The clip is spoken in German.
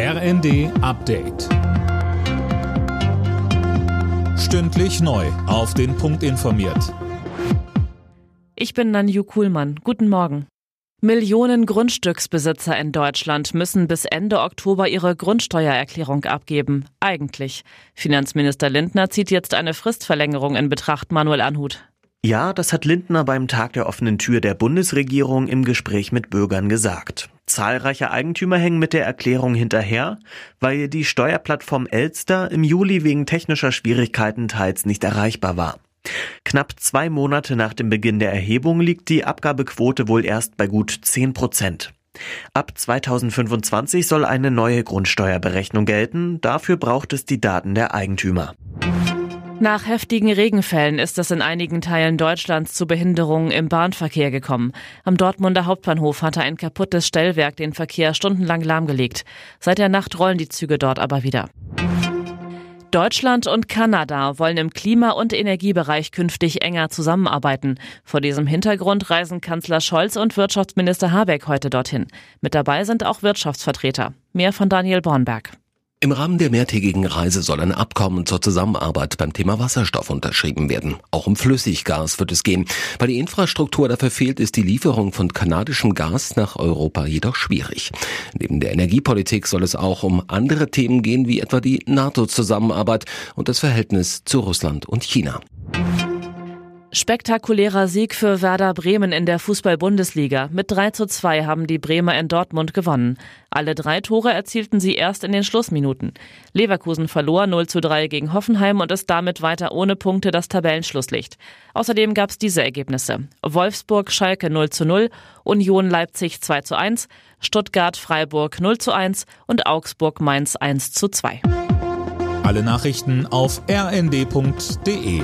RND Update. Stündlich neu. Auf den Punkt informiert. Ich bin Nanju Kuhlmann. Guten Morgen. Millionen Grundstücksbesitzer in Deutschland müssen bis Ende Oktober ihre Grundsteuererklärung abgeben. Eigentlich. Finanzminister Lindner zieht jetzt eine Fristverlängerung in Betracht, Manuel Anhut. Ja, das hat Lindner beim Tag der offenen Tür der Bundesregierung im Gespräch mit Bürgern gesagt. Zahlreiche Eigentümer hängen mit der Erklärung hinterher, weil die Steuerplattform Elster im Juli wegen technischer Schwierigkeiten teils nicht erreichbar war. Knapp zwei Monate nach dem Beginn der Erhebung liegt die Abgabequote wohl erst bei gut 10 Prozent. Ab 2025 soll eine neue Grundsteuerberechnung gelten. Dafür braucht es die Daten der Eigentümer. Nach heftigen Regenfällen ist es in einigen Teilen Deutschlands zu Behinderungen im Bahnverkehr gekommen. Am Dortmunder Hauptbahnhof hatte ein kaputtes Stellwerk den Verkehr stundenlang lahmgelegt. Seit der Nacht rollen die Züge dort aber wieder. Deutschland und Kanada wollen im Klima- und Energiebereich künftig enger zusammenarbeiten. Vor diesem Hintergrund reisen Kanzler Scholz und Wirtschaftsminister Habeck heute dorthin. Mit dabei sind auch Wirtschaftsvertreter. Mehr von Daniel Bornberg. Im Rahmen der mehrtägigen Reise soll ein Abkommen zur Zusammenarbeit beim Thema Wasserstoff unterschrieben werden. Auch um Flüssiggas wird es gehen. Weil die Infrastruktur dafür fehlt, ist die Lieferung von kanadischem Gas nach Europa jedoch schwierig. Neben der Energiepolitik soll es auch um andere Themen gehen, wie etwa die NATO-Zusammenarbeit und das Verhältnis zu Russland und China. Spektakulärer Sieg für Werder Bremen in der Fußball-Bundesliga. Mit 3 zu 2 haben die Bremer in Dortmund gewonnen. Alle drei Tore erzielten sie erst in den Schlussminuten. Leverkusen verlor 0 zu 3 gegen Hoffenheim und ist damit weiter ohne Punkte das Tabellenschlusslicht. Außerdem gab es diese Ergebnisse. Wolfsburg Schalke 0 zu 0, Union Leipzig 2 zu 1, Stuttgart Freiburg 0 zu 1 und Augsburg Mainz 1 zu 2. Alle Nachrichten auf rnd.de